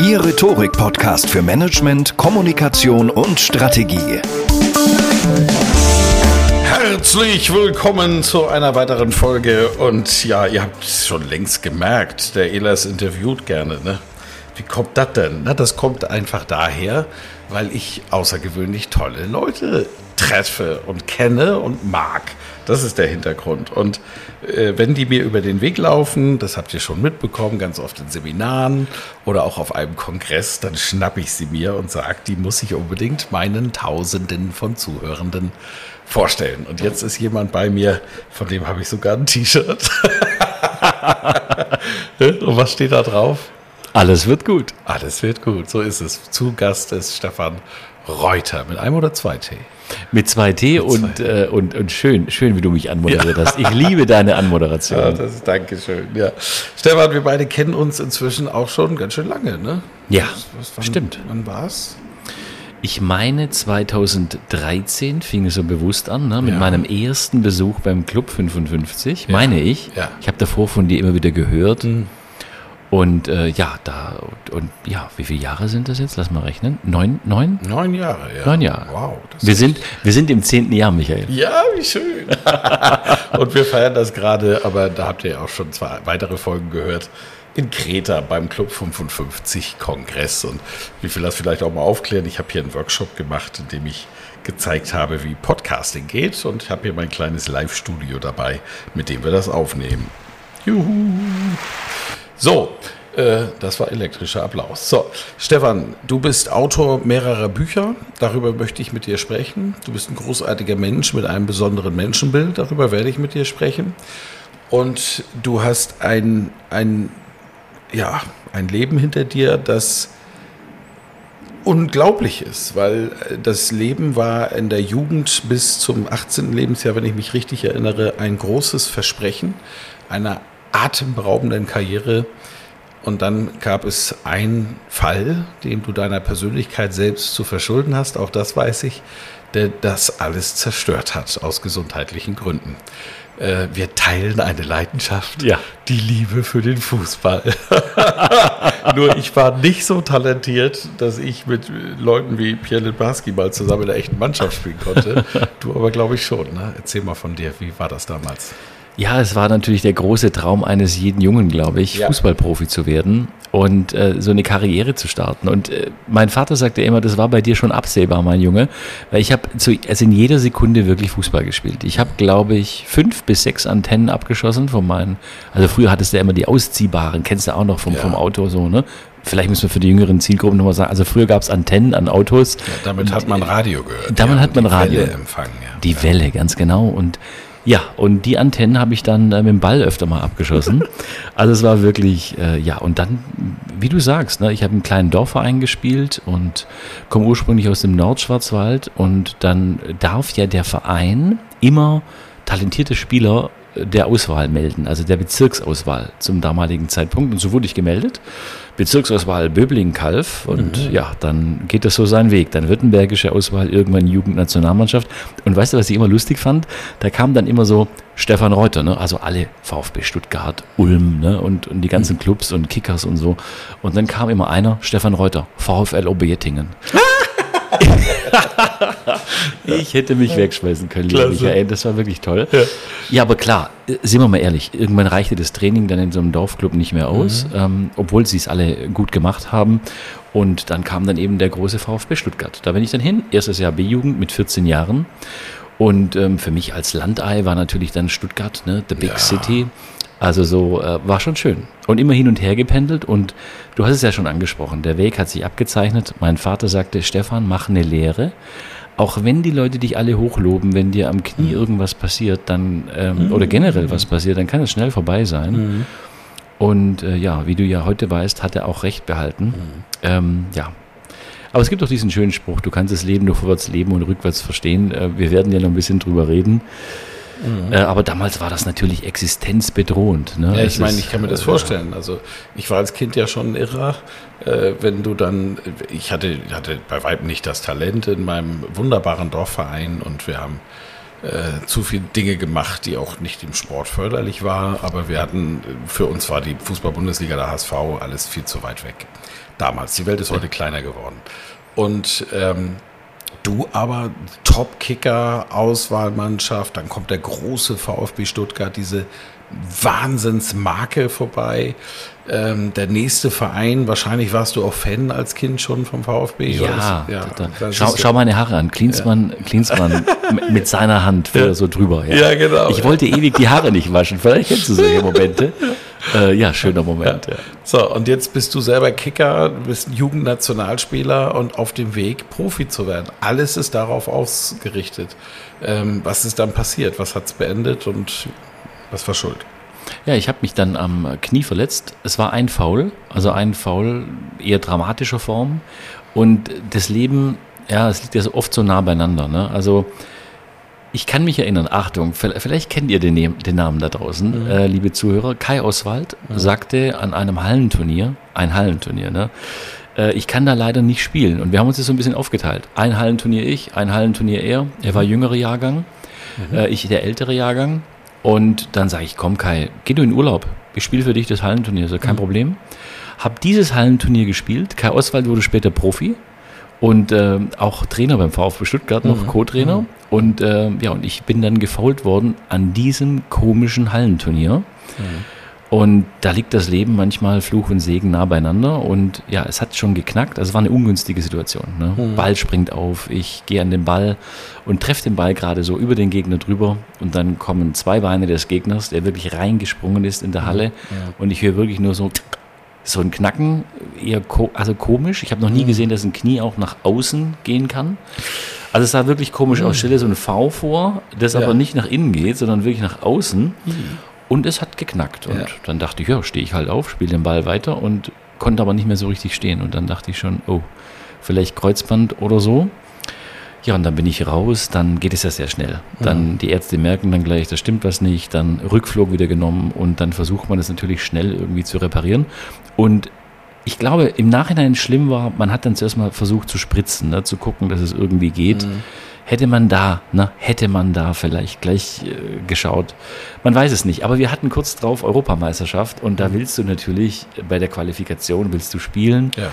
Ihr Rhetorik-Podcast für Management, Kommunikation und Strategie. Herzlich willkommen zu einer weiteren Folge. Und ja, ihr habt es schon längst gemerkt, der Elas interviewt gerne. Ne? Wie kommt das denn? Na, das kommt einfach daher, weil ich außergewöhnlich tolle Leute treffe und kenne und mag. Das ist der Hintergrund. Und äh, wenn die mir über den Weg laufen, das habt ihr schon mitbekommen, ganz oft in Seminaren oder auch auf einem Kongress, dann schnapp ich sie mir und sage, die muss ich unbedingt meinen Tausenden von Zuhörenden vorstellen. Und jetzt ist jemand bei mir, von dem habe ich sogar ein T-Shirt. und was steht da drauf? Alles wird gut. Alles wird gut, so ist es. Zu Gast ist Stefan Reuter mit einem oder zwei T. Mit zwei T und, äh, und, und schön, schön, wie du mich anmoderiert ja. hast. Ich liebe deine Anmoderation. Ja, das ist Dankeschön. Ja. Stefan, wir beide kennen uns inzwischen auch schon ganz schön lange, ne? Ja, was, wann, stimmt. Wann war's? Ich meine, 2013 fing es so bewusst an, ne, mit ja. meinem ersten Besuch beim Club 55, ja. meine ich. Ja. Ich habe davor von dir immer wieder gehört. Mhm. Und äh, ja, da und ja, wie viele Jahre sind das jetzt? Lass mal rechnen. Neun, neun? Neun Jahre, ja. Neun Jahre. Wow. wir sind, wir sind im zehnten Jahr, Michael. Ja, wie schön. und wir feiern das gerade, aber da habt ihr ja auch schon zwei weitere Folgen gehört. In Kreta beim Club 55 Kongress. Und ich will das vielleicht auch mal aufklären. Ich habe hier einen Workshop gemacht, in dem ich gezeigt habe, wie Podcasting geht. Und ich habe hier mein kleines Live-Studio dabei, mit dem wir das aufnehmen. Juhu. So, äh, das war elektrischer Applaus. So, Stefan, du bist Autor mehrerer Bücher. Darüber möchte ich mit dir sprechen. Du bist ein großartiger Mensch mit einem besonderen Menschenbild. Darüber werde ich mit dir sprechen. Und du hast ein, ein, ja, ein Leben hinter dir, das unglaublich ist, weil das Leben war in der Jugend bis zum 18. Lebensjahr, wenn ich mich richtig erinnere, ein großes Versprechen einer atemberaubenden Karriere. Und dann gab es einen Fall, den du deiner Persönlichkeit selbst zu verschulden hast, auch das weiß ich, der das alles zerstört hat aus gesundheitlichen Gründen. Äh, wir teilen eine Leidenschaft, ja. die Liebe für den Fußball. Nur ich war nicht so talentiert, dass ich mit Leuten wie Pierre Litbarski mal zusammen in der echten Mannschaft spielen konnte. Du aber glaube ich schon. Ne? Erzähl mal von dir, wie war das damals? Ja, es war natürlich der große Traum eines jeden Jungen, glaube ich, ja. Fußballprofi zu werden und äh, so eine Karriere zu starten. Und äh, mein Vater sagte immer, das war bei dir schon absehbar, mein Junge, weil ich habe also in jeder Sekunde wirklich Fußball gespielt. Ich habe, glaube ich, fünf bis sechs Antennen abgeschossen von meinen, also früher hattest du ja immer die ausziehbaren, kennst du auch noch vom, ja. vom Auto so, ne? Vielleicht müssen wir für die jüngeren Zielgruppen nochmal sagen, also früher gab es Antennen an Autos. Ja, damit hat man Radio gehört. Damit ja, hat man Radio. Welle empfangen, ja. Die Welle, ganz genau. Und ja, und die Antennen habe ich dann äh, mit dem Ball öfter mal abgeschossen. also es war wirklich, äh, ja, und dann, wie du sagst, ne, ich habe einen kleinen Dorfverein gespielt und komme ursprünglich aus dem Nordschwarzwald und dann darf ja der Verein immer talentierte Spieler der Auswahl melden, also der Bezirksauswahl zum damaligen Zeitpunkt. Und so wurde ich gemeldet. Bezirksauswahl Böblingen-Kalf. Und mhm. ja, dann geht das so seinen Weg. Dann württembergische Auswahl, irgendwann Jugendnationalmannschaft. Und weißt du, was ich immer lustig fand? Da kam dann immer so Stefan Reuter, ne? also alle VfB Stuttgart, Ulm ne? und, und die ganzen mhm. Clubs und Kickers und so. Und dann kam immer einer, Stefan Reuter, VfL Obejettingen. ich hätte mich wegschmeißen können, lieber Michael. Das war wirklich toll. Ja. ja. aber klar, sind wir mal ehrlich, irgendwann reichte das Training dann in so einem Dorfclub nicht mehr aus, mhm. ähm, obwohl sie es alle gut gemacht haben. Und dann kam dann eben der große VfB Stuttgart. Da bin ich dann hin, erstes Jahr B-Jugend mit 14 Jahren. Und ähm, für mich als Landei war natürlich dann Stuttgart, ne, the big ja. city. Also so äh, war schon schön. Und immer hin und her gependelt und du hast es ja schon angesprochen, der Weg hat sich abgezeichnet. Mein Vater sagte, Stefan, mach eine Lehre. Auch wenn die Leute dich alle hochloben, wenn dir am Knie mhm. irgendwas passiert, dann ähm, mhm. oder generell was passiert, dann kann es schnell vorbei sein. Mhm. Und äh, ja, wie du ja heute weißt, hat er auch recht behalten. Mhm. Ähm, ja. Aber es gibt auch diesen schönen Spruch, du kannst das Leben nur vorwärts leben und rückwärts verstehen. Äh, wir werden ja noch ein bisschen drüber reden. Mhm. Äh, aber damals war das natürlich existenzbedrohend. Ne? Ja, ich meine, ich kann mir das äh, vorstellen. Also ich war als Kind ja schon irrer, äh, wenn du dann, ich hatte, hatte bei Weitem nicht das Talent in meinem wunderbaren Dorfverein und wir haben äh, zu viele Dinge gemacht, die auch nicht im Sport förderlich waren, aber wir hatten, für uns war die Fußball-Bundesliga, der HSV, alles viel zu weit weg. Damals. Die Welt ist heute kleiner geworden. Und ähm, Du aber Top-Kicker, Auswahlmannschaft, dann kommt der große VfB Stuttgart, diese Wahnsinnsmarke vorbei. Ähm, der nächste Verein, wahrscheinlich warst du auch Fan als Kind schon vom VfB. Ja, ja da, da. Schau, schau, meine Haare an. Klinsmann, ja. Klinsmann mit seiner Hand ja. so drüber. Ja. ja, genau. Ich wollte ewig die Haare nicht waschen. Vielleicht kennst du solche Momente. Äh, ja, schöner Moment. Ja. So, und jetzt bist du selber Kicker, du bist Jugendnationalspieler und auf dem Weg, Profi zu werden. Alles ist darauf ausgerichtet. Ähm, was ist dann passiert? Was hat es beendet und was war schuld? Ja, ich habe mich dann am Knie verletzt. Es war ein Foul, also ein Foul eher dramatischer Form. Und das Leben, ja, es liegt ja so oft so nah beieinander. Ne? Also ich kann mich erinnern, Achtung, vielleicht kennt ihr den, den Namen da draußen, mhm. äh, liebe Zuhörer. Kai Oswald mhm. sagte an einem Hallenturnier, ein Hallenturnier, ne? Äh, ich kann da leider nicht spielen. Und wir haben uns das so ein bisschen aufgeteilt. Ein Hallenturnier ich, ein Hallenturnier er. Er war jüngere Jahrgang, mhm. äh, ich der ältere Jahrgang. Und dann sage ich, komm Kai, geh du in Urlaub. Ich spiele für dich das Hallenturnier, so kein mhm. Problem. Hab dieses Hallenturnier gespielt. Kai Oswald wurde später Profi und äh, auch Trainer beim VfB Stuttgart, noch mhm. Co-Trainer. Mhm. Und äh, ja, und ich bin dann gefault worden an diesem komischen Hallenturnier. Mhm. Und da liegt das Leben manchmal Fluch und Segen nah beieinander. Und ja, es hat schon geknackt. Also es war eine ungünstige Situation. Ne? Mhm. Ball springt auf, ich gehe an den Ball und treffe den Ball gerade so über den Gegner drüber. Und dann kommen zwei Beine des Gegners, der wirklich reingesprungen ist in der Halle. Ja. Und ich höre wirklich nur so so ein Knacken, eher ko also komisch. Ich habe noch nie mhm. gesehen, dass ein Knie auch nach außen gehen kann. Also es sah wirklich komisch aus. Mhm. Stelle so ein V vor, das ja. aber nicht nach innen geht, sondern wirklich nach außen. Mhm. Und es hat geknackt. Und ja. dann dachte ich, ja, stehe ich halt auf, spiele den Ball weiter und konnte aber nicht mehr so richtig stehen. Und dann dachte ich schon, oh, vielleicht Kreuzband oder so. Ja, und dann bin ich raus, dann geht es ja sehr schnell. Dann mhm. die Ärzte merken dann gleich, da stimmt was nicht, dann Rückflug wieder genommen und dann versucht man es natürlich schnell irgendwie zu reparieren. Und ich glaube, im Nachhinein schlimm war, man hat dann zuerst mal versucht zu spritzen, ne, zu gucken, dass es irgendwie geht. Mhm. Hätte man da, ne, hätte man da vielleicht gleich äh, geschaut. Man weiß es nicht. Aber wir hatten kurz drauf Europameisterschaft und da mhm. willst du natürlich bei der Qualifikation willst du spielen. Ja.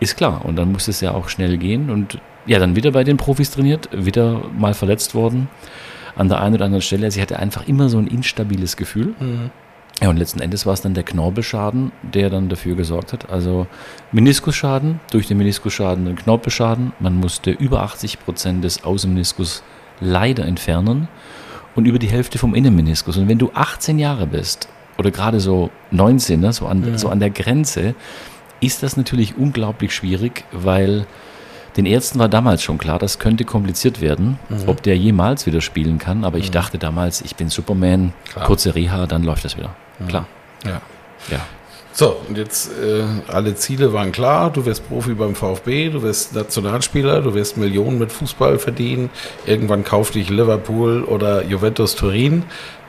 Ist klar. Und dann muss es ja auch schnell gehen. Und ja, dann wieder bei den Profis trainiert, wieder mal verletzt worden an der einen oder anderen Stelle. Sie hatte einfach immer so ein instabiles Gefühl. Mhm. Ja, und letzten Endes war es dann der Knorpelschaden, der dann dafür gesorgt hat. Also Meniskusschaden, durch den Meniskusschaden den Knorpelschaden. Man musste über 80 Prozent des Außenmeniskus leider entfernen und über die Hälfte vom Innenmeniskus. Und wenn du 18 Jahre bist oder gerade so 19, ne, so, an, ja. so an der Grenze, ist das natürlich unglaublich schwierig, weil den Ärzten war damals schon klar, das könnte kompliziert werden, mhm. ob der jemals wieder spielen kann. Aber ich mhm. dachte damals, ich bin Superman, klar. kurze Reha, dann läuft das wieder. Klar. Ja. ja. So, und jetzt äh, alle Ziele waren klar. Du wirst Profi beim VfB, du wirst Nationalspieler, du wirst Millionen mit Fußball verdienen. Irgendwann kauft dich Liverpool oder Juventus Turin.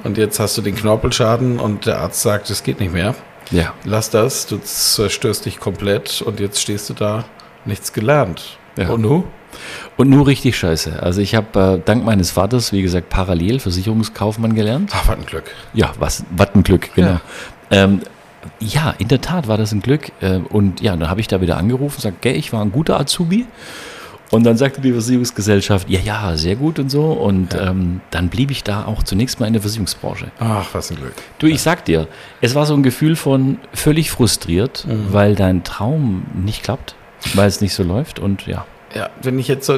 Und jetzt hast du den Knorpelschaden und der Arzt sagt, es geht nicht mehr. Ja. Lass das, du zerstörst dich komplett und jetzt stehst du da, nichts gelernt. Ja. Und nu? Und nur richtig scheiße. Also ich habe äh, dank meines Vaters, wie gesagt, parallel Versicherungskaufmann gelernt. Ach, was ein Glück. Ja, was, was ein Glück, genau. Ja. Ähm, ja, in der Tat war das ein Glück. Äh, und ja, dann habe ich da wieder angerufen und gesagt, gell, ich war ein guter Azubi. Und dann sagte die Versicherungsgesellschaft, ja, ja, sehr gut und so. Und ähm, dann blieb ich da auch zunächst mal in der Versicherungsbranche. Ach, was ein Glück. Du, ich sag dir, es war so ein Gefühl von völlig frustriert, weil dein Traum nicht klappt, weil es nicht so läuft und ja. Ja, wenn ich jetzt so,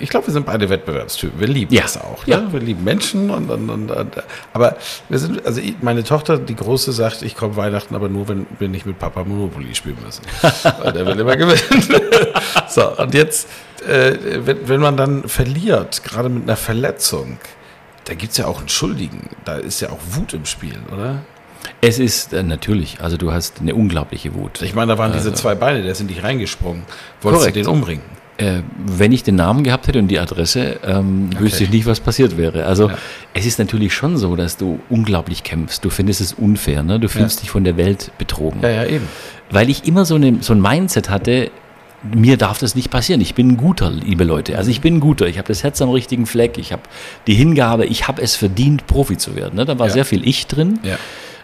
ich glaube, wir sind beide Wettbewerbstypen. Wir lieben Ja. das auch. Ja. Ne? Wir lieben Menschen und, und, und, und aber wir sind, also meine Tochter, die Große, sagt, ich komme Weihnachten, aber nur, wenn wir nicht mit Papa Monopoly spielen müssen. Weil der will immer gewinnen. so, und jetzt, äh, wenn, wenn man dann verliert, gerade mit einer Verletzung, da gibt es ja auch einen Schuldigen. Da ist ja auch Wut im Spiel, oder? Es ist äh, natürlich, also du hast eine unglaubliche Wut. Ich meine, da waren diese zwei Beine, der sind nicht reingesprungen. Wolltest Korrekt. du den umbringen? Äh, wenn ich den Namen gehabt hätte und die Adresse, ähm, wüsste ich nicht, was passiert wäre. Also Ja. es ist natürlich schon so, dass du unglaublich kämpfst. Du findest es unfair, ne? Du fühlst dich von der Welt betrogen. Ja, ja, eben. Weil ich immer so, eine, so ein Mindset hatte, mir darf das nicht passieren. Ich bin ein guter, liebe Leute. Also ich bin ein guter. Ich habe das Herz am richtigen Fleck. Ich habe die Hingabe. Ich habe es verdient, Profi zu werden. Ne? Da war Ja. sehr viel Ich drin. Ja.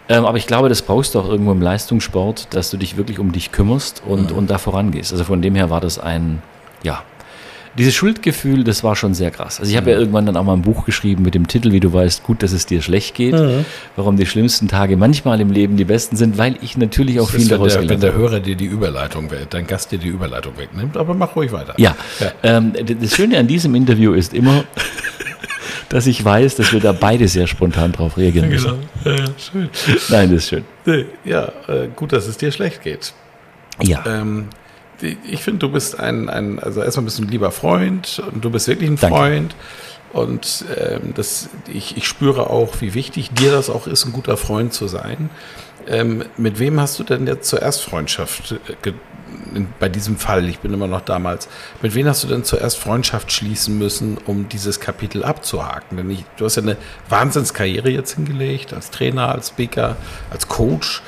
Ähm, aber ich glaube, das brauchst du auch irgendwo im Leistungssport, dass du dich wirklich um dich kümmerst und, Mhm. und da vorangehst. Also von dem her war das ein, ja, dieses Schuldgefühl, das war schon sehr krass. Also ich Mhm. habe ja irgendwann dann auch mal ein Buch geschrieben mit dem Titel, wie du weißt, gut, dass es dir schlecht geht, Mhm. warum die schlimmsten Tage manchmal im Leben die besten sind, weil ich natürlich auch Das viel ist, wenn, daraus der, wenn gelernt der habe. Hörer dir die Überleitung, dein Gast dir die Überleitung wegnimmt, aber mach ruhig weiter. Ja, Ja. Ähm, das Schöne an diesem Interview ist immer, dass ich weiß, dass wir da beide sehr spontan drauf reagieren müssen. Ja, ja, schön. Nein, das ist schön. Ja, äh, gut, dass es dir schlecht geht. Ja, Ähm, ich finde, du bist ein, ein, also erstmal bist du ein lieber Freund und du bist wirklich ein Danke. Freund. Und ähm, das, ich, ich spüre auch, wie wichtig dir das auch ist, ein guter Freund zu sein. Ähm, mit wem hast du denn jetzt zuerst Freundschaft äh, ge bei diesem Fall? Ich bin immer noch damals. Mit wem hast du denn zuerst Freundschaft schließen müssen, um dieses Kapitel abzuhaken? Denn ich, du hast ja eine Wahnsinnskarriere jetzt hingelegt, als Trainer, als Speaker, als Coach.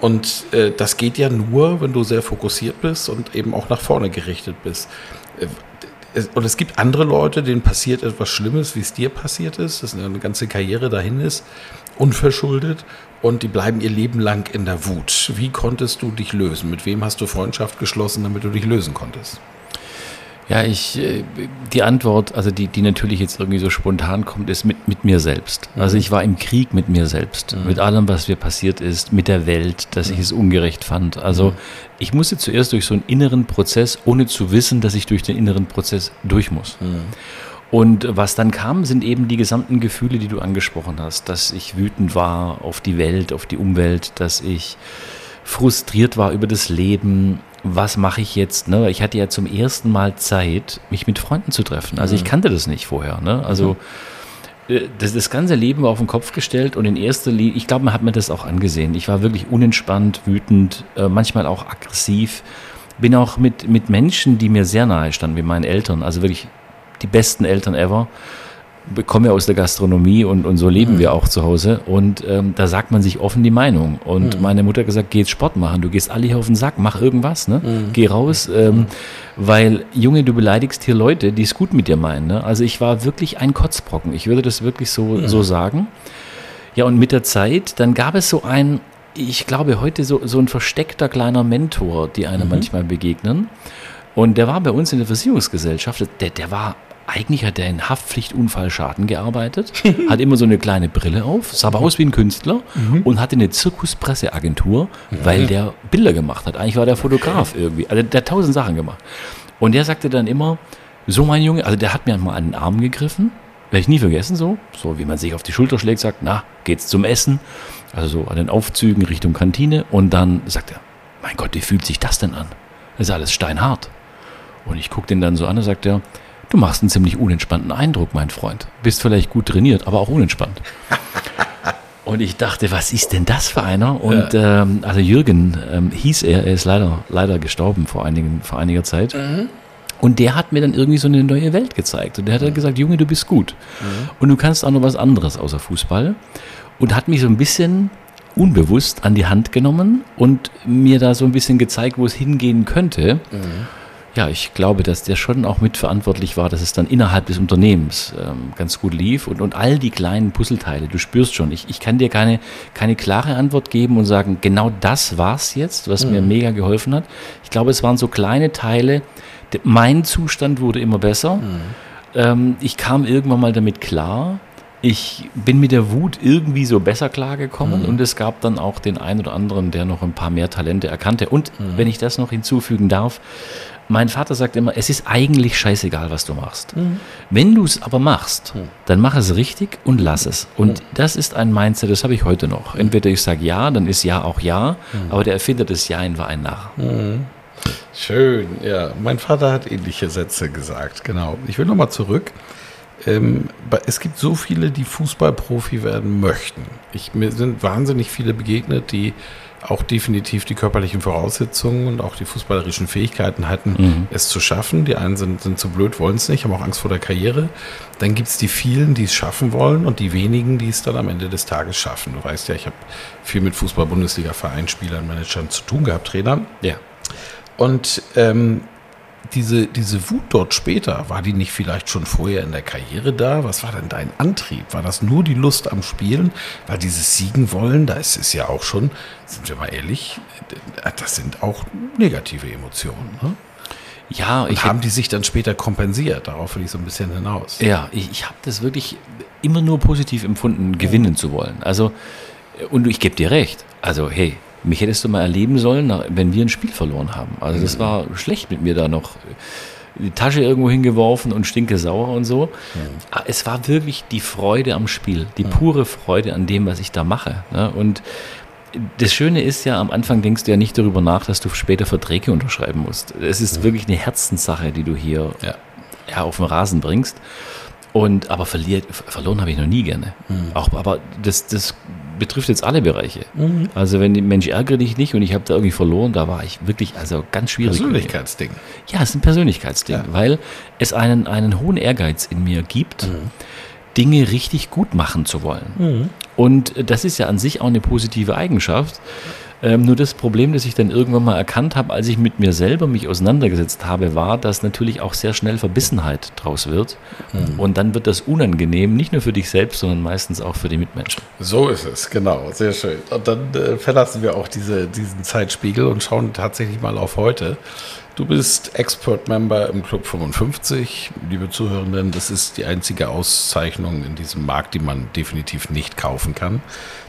Und äh, das geht ja nur, wenn du sehr fokussiert bist und eben auch nach vorne gerichtet bist. Äh, Und es gibt andere Leute, denen passiert etwas Schlimmes, wie es dir passiert ist, dass eine ganze Karriere dahin ist, unverschuldet, und die bleiben ihr Leben lang in der Wut. Wie konntest du dich lösen? Mit wem hast du Freundschaft geschlossen, damit du dich lösen konntest? Ja, ich, äh, die Antwort, also die, die natürlich jetzt irgendwie so spontan kommt, ist mit, mit mir selbst. Also ich war im Krieg mit mir selbst, mit allem, was mir passiert ist, mit der Welt, dass ich es ungerecht fand. Also ich musste zuerst durch so einen inneren Prozess, ohne zu wissen, dass ich durch den inneren Prozess durch muss. Und was dann kam, sind eben die gesamten Gefühle, die du angesprochen hast, dass ich wütend war auf die Welt, auf die Umwelt, dass ich frustriert war über das Leben. Was mache ich jetzt? Ne? Ich hatte ja zum ersten Mal Zeit, mich mit Freunden zu treffen. Also ich kannte das nicht vorher. Ne? Also äh, das, das ganze Leben war auf den Kopf gestellt und in erster Linie, ich glaube, man hat mir das auch angesehen. Ich war wirklich unentspannt, wütend, äh, manchmal auch aggressiv. Bin auch mit, mit Menschen, die mir sehr nahe standen, wie meinen Eltern, also wirklich die besten Eltern ever. Wir kommen ja aus der Gastronomie und, und so leben wir auch zu Hause. Und ähm, da sagt man sich offen die Meinung. Und meine Mutter hat gesagt, geh jetzt Sport machen. Du gehst alle hier auf den Sack, mach irgendwas, ne? Geh raus. Ähm, weil, Junge, du beleidigst hier Leute, die es gut mit dir meinen. Ne? Also ich war wirklich ein Kotzbrocken. Ich würde das wirklich so, so sagen. Ja, und mit der Zeit, dann gab es so ein, ich glaube, heute so, so ein versteckter kleiner Mentor, die einem manchmal begegnen. Und der war bei uns in der Versicherungsgesellschaft, der, der war, eigentlich hat der in Haftpflichtunfallschaden gearbeitet, hat immer so eine kleine Brille auf, sah aber aus wie ein Künstler und hatte eine Zirkuspresseagentur, weil der Bilder gemacht hat. Eigentlich war der Fotograf irgendwie. Also der hat tausend Sachen gemacht. Und der sagte dann immer, so mein Junge, also der hat mir mal an den Arm gegriffen, werde ich nie vergessen so, so wie man sich auf die Schulter schlägt, sagt, na, geht's zum Essen, also so an den Aufzügen Richtung Kantine und dann sagt er, mein Gott, wie fühlt sich das denn an? Das ist alles steinhart. Und ich gucke den dann so an und sagt er, du machst einen ziemlich unentspannten Eindruck, mein Freund. Bist vielleicht gut trainiert, aber auch unentspannt. Und ich dachte, was ist denn das für einer? Und ja. ähm, also Jürgen ähm, hieß er, er ist leider, leider gestorben vor, einigen, vor einiger Zeit. Mhm. Und der hat mir dann irgendwie so eine neue Welt gezeigt. Und der hat dann gesagt, Junge, du bist gut. Mhm. Und du kannst auch noch was anderes außer Fußball. Und hat mich so ein bisschen unbewusst an die Hand genommen und mir da so ein bisschen gezeigt, wo es hingehen könnte. Mhm. Ja, ich glaube, dass der schon auch mitverantwortlich war, dass es dann innerhalb des Unternehmens ähm, ganz gut lief und, und all die kleinen Puzzleteile, du spürst schon, ich, ich kann dir keine, keine klare Antwort geben und sagen, genau das war's jetzt, was mhm. mir mega geholfen hat. Ich glaube, es waren so kleine Teile, mein Zustand wurde immer besser. Mhm. Ähm, ich kam irgendwann mal damit klar, ich bin mit der Wut irgendwie so besser klargekommen mhm. und es gab dann auch den einen oder anderen, der noch ein paar mehr Talente erkannte. Und mhm. wenn ich das noch hinzufügen darf, mein Vater sagt immer, es ist eigentlich scheißegal, was du machst. Mhm. Wenn du es aber machst, mhm. dann mach es richtig und lass es. Und mhm. das ist ein Mindset, das habe ich heute noch. Entweder ich sage ja, dann ist ja auch ja, mhm. aber der Erfinder des Jein war ein Narr. Mhm. Schön, ja. Mein Vater hat ähnliche Sätze gesagt, genau. Ich will nochmal zurück ähm, es gibt so viele, die Fußballprofi werden möchten. Ich, mir sind wahnsinnig viele begegnet, die auch definitiv die körperlichen Voraussetzungen und auch die fußballerischen Fähigkeiten hatten, mhm. es zu schaffen. Die einen sind, sind zu blöd, wollen es nicht, haben auch Angst vor der Karriere. Dann gibt es die vielen, die es schaffen wollen und die wenigen, die es dann am Ende des Tages schaffen. Du weißt ja, ich habe viel mit Fußball-Bundesliga-Vereinsspielern, Managern zu tun gehabt, Trainern. Ja. Und ähm, diese, diese Wut dort später, war die nicht vielleicht schon vorher in der Karriere da? Was war denn dein Antrieb? War das nur die Lust am Spielen? War dieses Siegen wollen? Da ist es ja auch schon, sind wir mal ehrlich, das sind auch negative Emotionen. Ne? Ja, ich haben die sich dann später kompensiert. Darauf will ich so ein bisschen hinaus. Ja, ich, ich habe das wirklich immer nur positiv empfunden, gewinnen zu wollen. Also, und ich gebe dir recht. Also, hey, mich hättest du mal erleben sollen, wenn wir ein Spiel verloren haben. Also das mhm. war schlecht mit mir da noch die Tasche irgendwo hingeworfen und stinke sauer und so. Mhm. Es war wirklich die Freude am Spiel, die mhm. pure Freude an dem, was ich da mache. Ne? Und das Schöne ist ja, am Anfang denkst du ja nicht darüber nach, dass du später Verträge unterschreiben musst. Es ist mhm. wirklich eine Herzenssache, die du hier ja. Ja, auf den Rasen bringst. Und aber verliert, verloren habe ich noch nie gerne. Mhm. Auch, aber das, das betrifft jetzt alle Bereiche. Mhm. Also wenn Mensch ärgere dich nicht und ich habe da irgendwie verloren, da war ich wirklich also ganz schwierig. Persönlichkeitsding. Ja, es ist ein Persönlichkeitsding, ja. weil es einen, einen hohen Ehrgeiz in mir gibt, mhm. Dinge richtig gut machen zu wollen. Mhm. Und das ist ja an sich auch eine positive Eigenschaft. Ähm, nur das Problem, das ich dann irgendwann mal erkannt habe, als ich mit mir selber mich auseinandergesetzt habe, war, dass natürlich auch sehr schnell Verbissenheit draus wird. Mhm. Und dann wird das unangenehm, nicht nur für dich selbst, sondern meistens auch für die Mitmenschen. So ist es, genau, sehr schön. Und dann äh, verlassen wir auch diese, diesen Zeitspiegel und schauen tatsächlich mal auf heute. Du bist Expert-Member im Club 55. Liebe Zuhörenden, das ist die einzige Auszeichnung in diesem Markt, die man definitiv nicht kaufen kann.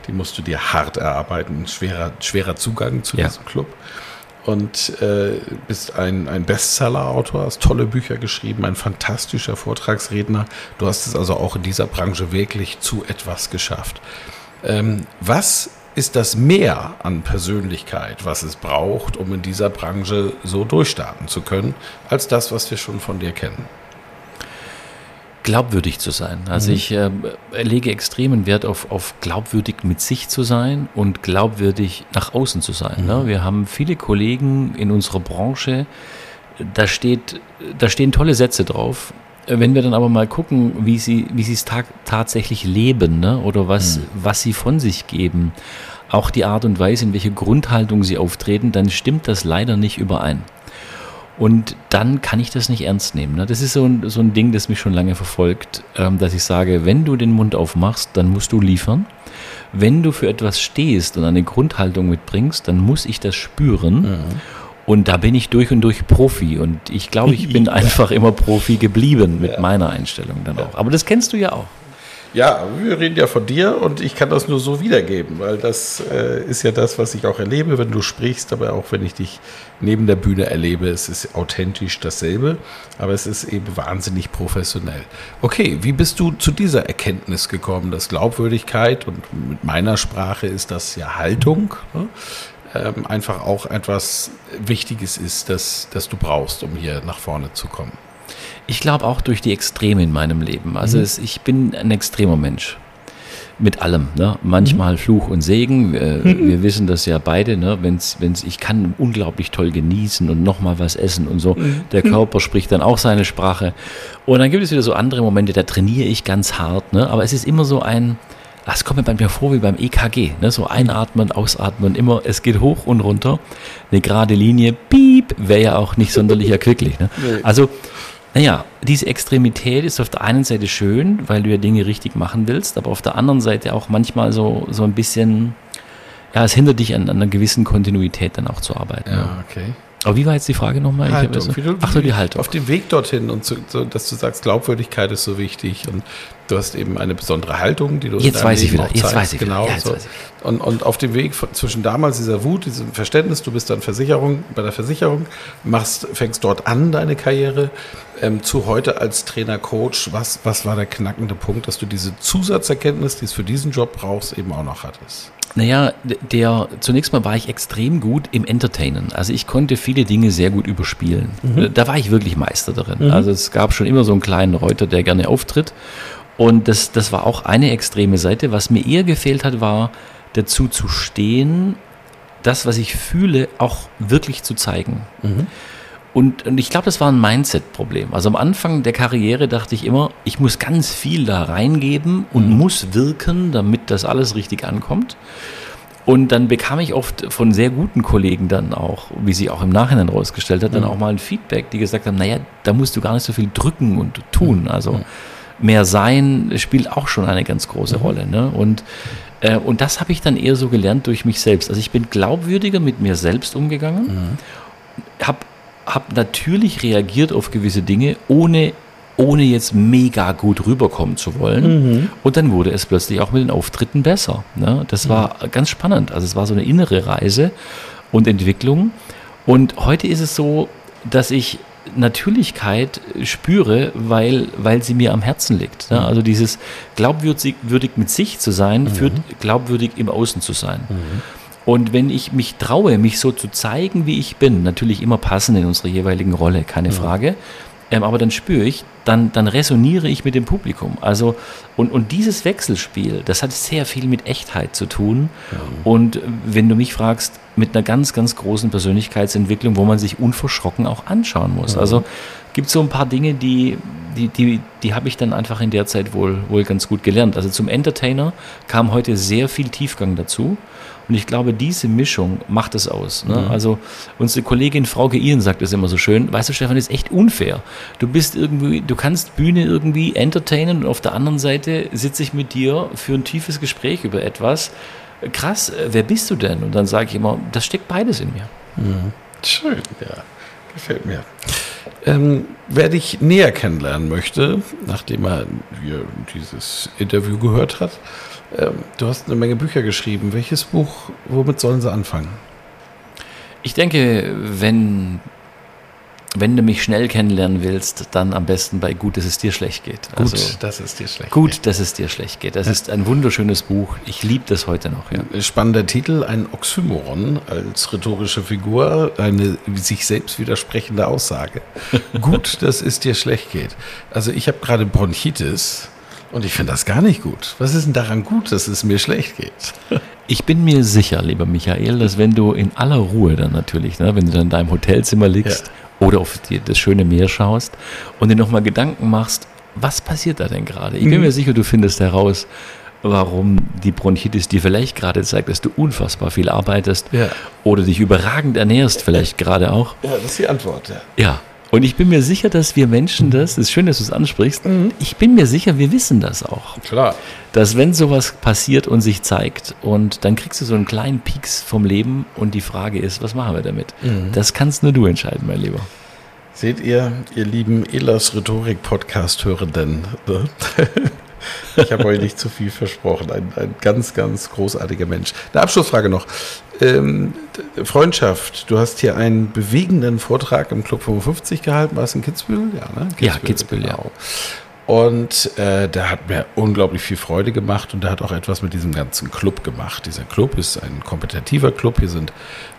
Die musst du dir hart erarbeiten. Schwerer, schwerer Zugang zu ja. diesem Club. Und äh, bist ein, ein Bestseller-Autor, hast tolle Bücher geschrieben, ein fantastischer Vortragsredner. Du hast es also auch in dieser Branche wirklich zu etwas geschafft. Ähm, was ist das Mehr an Persönlichkeit, was es braucht, um in dieser Branche so durchstarten zu können, als das, was wir schon von dir kennen? Glaubwürdig zu sein. Also mhm. ich äh, lege extremen Wert auf, auf glaubwürdig mit sich zu sein und glaubwürdig nach außen zu sein. Ne? Mhm. Ne? Wir haben viele Kollegen in unserer Branche, da, steht, da stehen tolle Sätze drauf wenn wir dann aber mal gucken, wie sie, wie sie es ta tatsächlich leben, ne? oder was, mhm. was sie von sich geben, auch die Art und Weise, in welche Grundhaltung sie auftreten, dann stimmt das leider nicht überein. Und dann kann ich das nicht ernst nehmen. Ne? Das ist so ein, so ein Ding, das mich schon lange verfolgt, ähm, dass ich sage, wenn du den Mund aufmachst, dann musst du liefern. Wenn du für etwas stehst und eine Grundhaltung mitbringst, dann muss ich das spüren. Mhm. Und da bin ich durch und durch Profi. Und ich glaube, ich bin einfach immer Profi geblieben mit ja. meiner Einstellung dann auch. Aber das kennst du ja auch. Ja, wir reden ja von dir und ich kann das nur so wiedergeben, weil das äh, ist ja das, was ich auch erlebe, wenn du sprichst, aber auch wenn ich dich neben der Bühne erlebe. Es ist authentisch dasselbe, aber es ist eben wahnsinnig professionell. Okay, wie bist du zu dieser Erkenntnis gekommen, dass Glaubwürdigkeit und mit meiner Sprache ist das ja Haltung? Ne? Ähm, einfach auch etwas Wichtiges ist, das, das du brauchst, um hier nach vorne zu kommen. Ich glaube auch durch die Extreme in meinem Leben. Also mhm. es, ich bin ein extremer Mensch. mit allem. Ne? Manchmal mhm. Fluch und Segen. Äh, mhm. Wir wissen das ja beide. Ne? Wenn's, wenn's, ich kann unglaublich toll genießen und nochmal was essen und so. Mhm. Der Körper spricht dann auch seine Sprache. Und dann gibt es wieder so andere Momente, da trainiere ich ganz hart. Ne? Aber es ist immer so ein, das kommt mir bei mir vor wie beim EKG. Ne? So einatmen, ausatmen, immer, es geht hoch und runter. Eine gerade Linie, piep, wäre ja auch nicht sonderlich erquicklich. Ne? Nee. Also, naja, diese Extremität ist auf der einen Seite schön, weil du ja Dinge richtig machen willst, aber auf der anderen Seite auch manchmal so, so ein bisschen, ja, es hindert dich an, an einer gewissen Kontinuität dann auch zu arbeiten. Ja, okay. Aber wie war jetzt die Frage nochmal? Haltung. So, ach so, die Haltung. Auf dem Weg dorthin und so, so, dass du sagst, Glaubwürdigkeit ist so wichtig und du hast eben eine besondere Haltung, die du jetzt weiß ich wieder. Jetzt weiß ich genau wieder. Ja, so. und, und auf dem Weg von, zwischen damals dieser Wut, diesem Verständnis, du bist dann Versicherung bei der Versicherung, machst, fängst dort an deine Karriere ähm, zu heute als Trainer, Coach. Was, was war der knackende Punkt, dass du diese Zusatzerkenntnis, die es für diesen Job brauchst, eben auch noch hattest? Naja, der, zunächst mal war ich extrem gut im Entertainen. Also ich konnte viele Dinge sehr gut überspielen. Mhm. Da war ich wirklich Meister darin. Mhm. Also es gab schon immer so einen kleinen Reuter, der gerne auftritt. Und das, das war auch eine extreme Seite. Was mir eher gefehlt hat, war dazu zu stehen, das, was ich fühle, auch wirklich zu zeigen. Mhm. Und, und ich glaube, das war ein Mindset-Problem. Also am Anfang der Karriere dachte ich immer, ich muss ganz viel da reingeben und mhm. muss wirken, damit das alles richtig ankommt. Und dann bekam ich oft von sehr guten Kollegen dann auch, wie sie auch im Nachhinein rausgestellt hat, dann mhm. auch mal ein Feedback, die gesagt haben, naja, da musst du gar nicht so viel drücken und tun. Mhm. Also mehr sein spielt auch schon eine ganz große mhm. Rolle. Ne? Und, äh, und das habe ich dann eher so gelernt durch mich selbst. Also ich bin glaubwürdiger mit mir selbst umgegangen, mhm. habe habe natürlich reagiert auf gewisse Dinge, ohne, ohne jetzt mega gut rüberkommen zu wollen. Mhm. Und dann wurde es plötzlich auch mit den Auftritten besser. Ne? Das war mhm. ganz spannend. Also es war so eine innere Reise und Entwicklung. Und heute ist es so, dass ich Natürlichkeit spüre, weil, weil sie mir am Herzen liegt. Ne? Mhm. Also dieses glaubwürdig mit sich zu sein, mhm. führt glaubwürdig im Außen zu sein. Mhm. Und wenn ich mich traue, mich so zu zeigen, wie ich bin, natürlich immer passend in unsere jeweiligen Rolle, keine ja. Frage, ähm, aber dann spüre ich, dann, dann resoniere ich mit dem Publikum. Also, und, und dieses Wechselspiel, das hat sehr viel mit Echtheit zu tun. Ja. Und wenn du mich fragst, mit einer ganz, ganz großen Persönlichkeitsentwicklung, wo man sich unverschrocken auch anschauen muss. Ja. Also gibt es so ein paar Dinge, die, die, die, die habe ich dann einfach in der Zeit wohl, wohl ganz gut gelernt. Also zum Entertainer kam heute sehr viel Tiefgang dazu. Und ich glaube, diese Mischung macht es aus. Ne? Mhm. Also unsere Kollegin Frauke Ihren sagt es immer so schön, weißt du, Stefan, ist echt unfair. Du bist irgendwie, du kannst Bühne irgendwie entertainen und auf der anderen Seite sitze ich mit dir für ein tiefes Gespräch über etwas. Krass, wer bist du denn? Und dann sage ich immer, das steckt beides in mir. Mhm. Schön, ja. Gefällt mir. Ähm, wer dich näher kennenlernen möchte, nachdem er hier dieses Interview gehört hat, ähm, du hast eine Menge Bücher geschrieben. Welches Buch, womit sollen sie anfangen? Ich denke, wenn, wenn du mich schnell kennenlernen willst, dann am besten bei Gut, dass es dir schlecht geht. Gut, also, dass es dir schlecht gut, geht. Gut, dass es dir schlecht geht. Das ja. ist ein wunderschönes Buch. Ich liebe das heute noch. Ja. Spannender Titel, ein Oxymoron als rhetorische Figur, eine sich selbst widersprechende Aussage. gut, dass es dir schlecht geht. Also ich habe gerade Bronchitis und ich finde das gar nicht gut. Was ist denn daran gut, dass es mir schlecht geht? Ich bin mir sicher, lieber Michael, dass wenn du in aller Ruhe dann natürlich, ne, wenn du dann in deinem Hotelzimmer liegst ja. Oder auf die, das schöne Meer schaust und dir nochmal Gedanken machst, was passiert da denn gerade? Ich bin mhm. mir sicher, du findest heraus, warum die Bronchitis dir vielleicht gerade zeigt, dass du unfassbar viel arbeitest ja. oder dich überragend ernährst, vielleicht gerade auch. Ja, das ist die Antwort. Ja. ja. Und ich bin mir sicher, dass wir Menschen das, es ist schön, dass du es ansprichst, mhm. ich bin mir sicher, wir wissen das auch. Klar. Dass wenn sowas passiert und sich zeigt und dann kriegst du so einen kleinen Pieks vom Leben und die Frage ist, was machen wir damit? Mhm. Das kannst nur du entscheiden, mein Lieber. Seht ihr, ihr lieben Elas Rhetorik-Podcast-Hörenden, ne? Ich habe euch nicht zu viel versprochen. Ein, ein ganz, ganz großartiger Mensch. Eine Abschlussfrage noch. Ähm, Freundschaft. Du hast hier einen bewegenden Vortrag im Club 55 gehalten. War es in Kitzbühel? Ja, ne? Kitzbühel, ja, Kitzbühel, genau. ja. Und äh, der hat mir unglaublich viel Freude gemacht und der hat auch etwas mit diesem ganzen Club gemacht. Dieser Club ist ein kompetitiver Club. Hier sind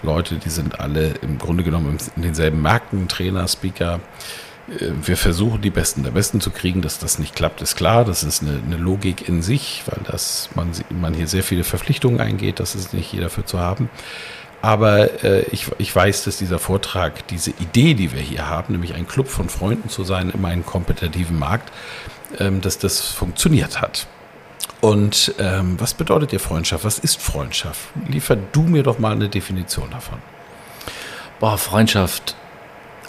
Leute, die sind alle im Grunde genommen in denselben Märkten, Trainer, Speaker, wir versuchen, die Besten der Besten zu kriegen. Dass das nicht klappt, ist klar. Das ist eine, eine Logik in sich, weil das, man, man hier sehr viele Verpflichtungen eingeht. Das ist nicht jeder für zu haben. Aber äh, ich, ich weiß, dass dieser Vortrag, diese Idee, die wir hier haben, nämlich ein Club von Freunden zu sein, immer einen kompetitiven Markt, ähm, dass das funktioniert hat. Und ähm, was bedeutet dir Freundschaft? Was ist Freundschaft? Liefer du mir doch mal eine Definition davon. Boah, Freundschaft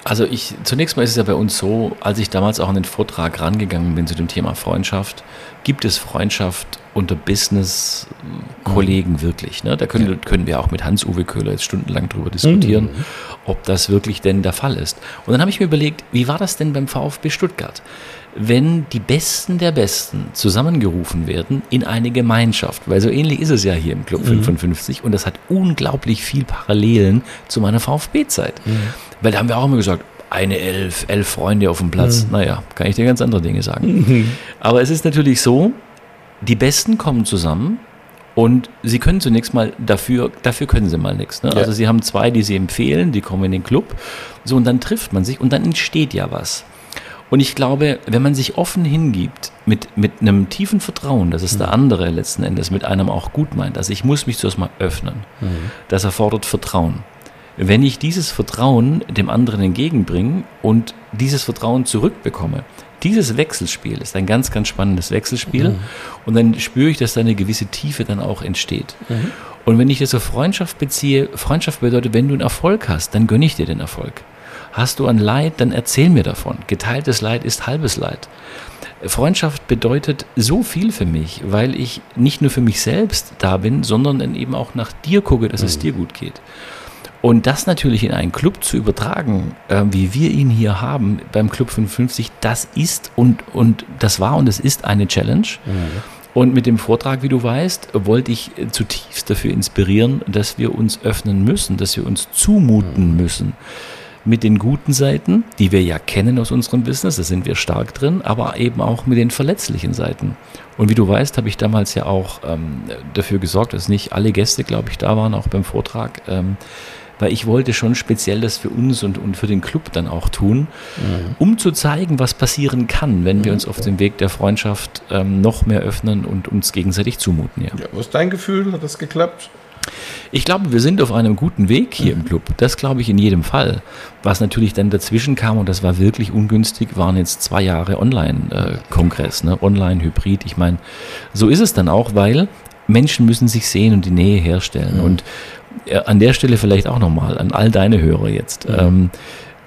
also ich, zunächst mal ist es ja bei uns so, als ich damals auch an den Vortrag rangegangen bin zu dem Thema Freundschaft, gibt es Freundschaft unter Business-Kollegen mhm. wirklich. Ne? Da können, ja. können wir auch mit Hans-Uwe Köhler jetzt stundenlang drüber diskutieren, mhm. ob das wirklich denn der Fall ist. Und dann habe ich mir überlegt, wie war das denn beim VfB Stuttgart? wenn die Besten der Besten zusammengerufen werden in eine Gemeinschaft, weil so ähnlich ist es ja hier im Club mhm. 55 und das hat unglaublich viel Parallelen zu meiner VfB-Zeit. Mhm. Weil da haben wir auch immer gesagt, eine Elf, elf Freunde auf dem Platz. Mhm. Naja, kann ich dir ganz andere Dinge sagen. Mhm. Aber es ist natürlich so, die Besten kommen zusammen und sie können zunächst mal dafür, dafür können sie mal nichts. Ne? Ja. Also sie haben zwei, die sie empfehlen, die kommen in den Club. So, und dann trifft man sich und dann entsteht ja was. Und ich glaube, wenn man sich offen hingibt, mit, mit einem tiefen Vertrauen, dass es mhm. der andere letzten Endes mit einem auch gut meint, also ich muss mich zuerst mal öffnen, mhm. das erfordert Vertrauen wenn ich dieses Vertrauen dem anderen entgegenbringe und dieses Vertrauen zurückbekomme, dieses Wechselspiel ist ein ganz, ganz spannendes Wechselspiel. Mhm. Und dann spüre ich, dass da eine gewisse Tiefe dann auch entsteht. Mhm. Und wenn ich das auf Freundschaft beziehe, Freundschaft bedeutet, wenn du einen Erfolg hast, dann gönne ich dir den Erfolg. Hast du ein Leid, dann erzähl mir davon. Geteiltes Leid ist halbes Leid. Freundschaft bedeutet so viel für mich, weil ich nicht nur für mich selbst da bin, sondern eben auch nach dir gucke, dass mhm. es dir gut geht. Und das natürlich in einen Club zu übertragen, äh, wie wir ihn hier haben beim Club 55, das ist und, und das war und es ist eine Challenge. Mhm. Und mit dem Vortrag, wie du weißt, wollte ich zutiefst dafür inspirieren, dass wir uns öffnen müssen, dass wir uns zumuten mhm. müssen. Mit den guten Seiten, die wir ja kennen aus unserem Business, da sind wir stark drin, aber eben auch mit den verletzlichen Seiten. Und wie du weißt, habe ich damals ja auch ähm, dafür gesorgt, dass nicht alle Gäste, glaube ich, da waren, auch beim Vortrag. Ähm, weil ich wollte schon speziell das für uns und, und für den Club dann auch tun, mhm. um zu zeigen, was passieren kann, wenn wir uns auf dem Weg der Freundschaft ähm, noch mehr öffnen und uns gegenseitig zumuten. Ja. ja, was ist dein Gefühl? Hat das geklappt? Ich glaube, wir sind auf einem guten Weg hier mhm. im Club. Das glaube ich in jedem Fall. Was natürlich dann dazwischen kam, und das war wirklich ungünstig, waren jetzt zwei Jahre Online-Kongress, ne? Online-Hybrid. Ich meine, so ist es dann auch, weil Menschen müssen sich sehen und die Nähe herstellen. Mhm. Und an der Stelle vielleicht auch nochmal an all deine Hörer jetzt. Mhm. Ähm,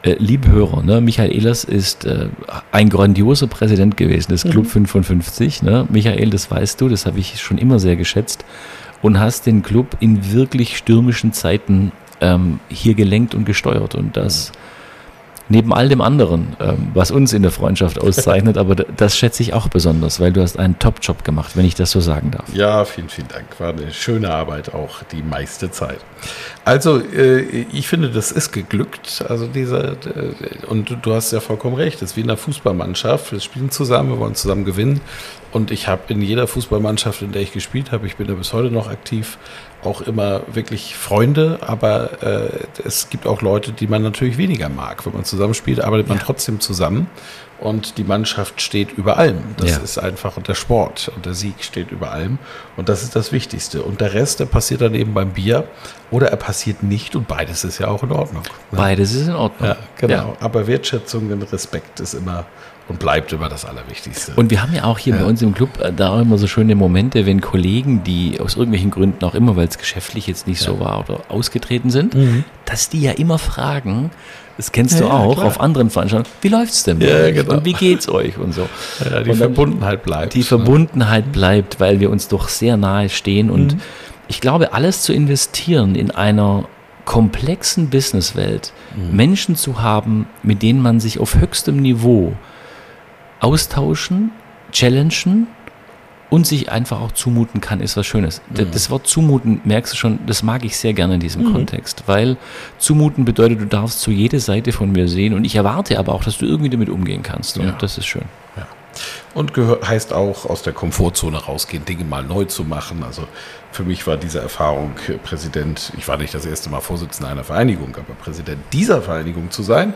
äh, liebe Hörer, ne, Michael Ehlers ist äh, ein grandioser Präsident gewesen des Club mhm. 55. Ne? Michael, das weißt du, das habe ich schon immer sehr geschätzt und hast den Club in wirklich stürmischen Zeiten ähm, hier gelenkt und gesteuert. Und das mhm neben all dem anderen, ähm, was uns in der Freundschaft auszeichnet, aber das schätze ich auch besonders, weil du hast einen Top-Job gemacht, wenn ich das so sagen darf. Ja, vielen, vielen Dank. War eine schöne Arbeit auch die meiste Zeit. Also, äh, ich finde, das ist geglückt. Also dieser, äh, und du hast ja vollkommen recht, das ist wie in einer Fußballmannschaft. Wir spielen zusammen, wir wollen zusammen gewinnen. Und ich habe in jeder Fußballmannschaft, in der ich gespielt habe, ich bin ja bis heute noch aktiv, auch immer wirklich Freunde, aber äh, es gibt auch Leute, die man natürlich weniger mag. Wenn man zusammenspielt, arbeitet man ja. trotzdem zusammen und die Mannschaft steht über allem. Das ja. ist einfach und der Sport und der Sieg steht über allem und das ist das Wichtigste. Und der Rest, der passiert dann eben beim Bier oder er passiert nicht und beides ist ja auch in Ordnung. Ne? Beides ist in Ordnung. Ja, genau. Ja. Aber Wertschätzung und Respekt ist immer und bleibt immer das Allerwichtigste. Und wir haben ja auch hier ja. bei uns im Club äh, da immer so schöne Momente, wenn Kollegen, die aus irgendwelchen Gründen auch immer, weil es geschäftlich jetzt nicht ja. so war oder ausgetreten sind, mhm. dass die ja immer fragen, das kennst du ja, auch klar. auf anderen Veranstaltungen. Wie läuft es denn ja, genau. Und wie geht's euch und so? Die und Verbundenheit bleibt. Die ne? Verbundenheit bleibt, weil wir uns doch sehr nahe stehen. Und mhm. Ich glaube, alles zu investieren in einer komplexen Businesswelt, mhm. Menschen zu haben, mit denen man sich auf höchstem Niveau austauschen, challengen und sich einfach auch zumuten kann, ist was Schönes. Mhm. Das Wort zumuten, merkst du schon, das mag ich sehr gerne in diesem mhm. Kontext, weil zumuten bedeutet, du darfst zu jeder Seite von mir sehen und ich erwarte aber auch, dass du irgendwie damit umgehen kannst und ja. das ist schön. Ja. Und heißt auch aus der Komfortzone rausgehen, Dinge mal neu zu machen. Also für mich war diese Erfahrung äh, Präsident, ich war nicht das erste Mal Vorsitzender einer Vereinigung, aber Präsident dieser Vereinigung zu sein,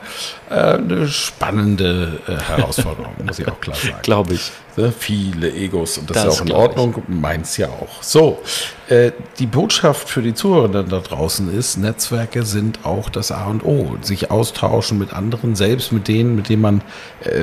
äh, eine spannende äh, Herausforderung, muss ich auch klar sagen. Glaube ich. Ne, viele Egos und das, das ist auch in Ordnung, meins ja auch. So, äh, die Botschaft für die Zuhörenden da draußen ist, Netzwerke sind auch das A und O. Sich austauschen mit anderen, selbst mit denen, mit denen man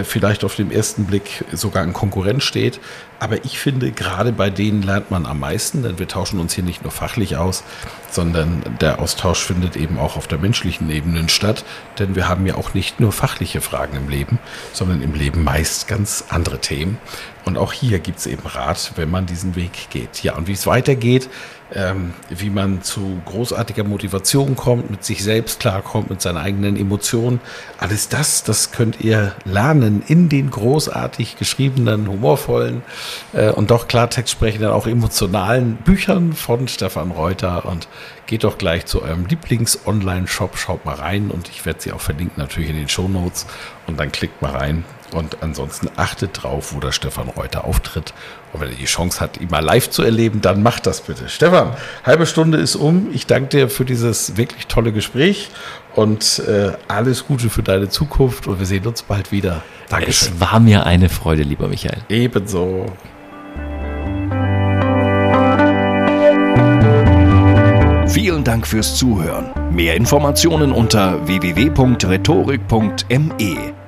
vielleicht auf den ersten Blick sogar in Konkurrenz steht. Aber ich finde, gerade bei denen lernt man am meisten, denn wir tauschen uns hier nicht nur fachlich aus, sondern der Austausch findet eben auch auf der menschlichen Ebene statt. Denn wir haben ja auch nicht nur fachliche Fragen im Leben, sondern im Leben meist ganz andere Themen. Und auch hier gibt es eben Rat, wenn man diesen Weg geht. Ja, und wie es weitergeht, ähm, wie man zu großartiger Motivation kommt, mit sich selbst klarkommt, mit seinen eigenen Emotionen. Alles das, das könnt ihr lernen in den großartig geschriebenen, humorvollen äh, und doch Klartext sprechenden, auch emotionalen Büchern von Stefan Reuter. Und geht doch gleich zu eurem Lieblings-Online-Shop, schaut mal rein und ich werde sie auch verlinken natürlich in den Show Notes. Und dann klickt mal rein und ansonsten achtet drauf, wo der Stefan Reuter auftritt. Und wenn ihr die Chance habt, ihn mal live zu erleben, dann macht das bitte. Stefan, halbe Stunde ist um. Ich danke dir für dieses wirklich tolle Gespräch und äh, alles Gute für deine Zukunft und wir sehen uns bald wieder. Dankeschön. Es war mir eine Freude, lieber Michael. Ebenso. Vielen Dank fürs Zuhören. Mehr Informationen unter www.rhetorik.me.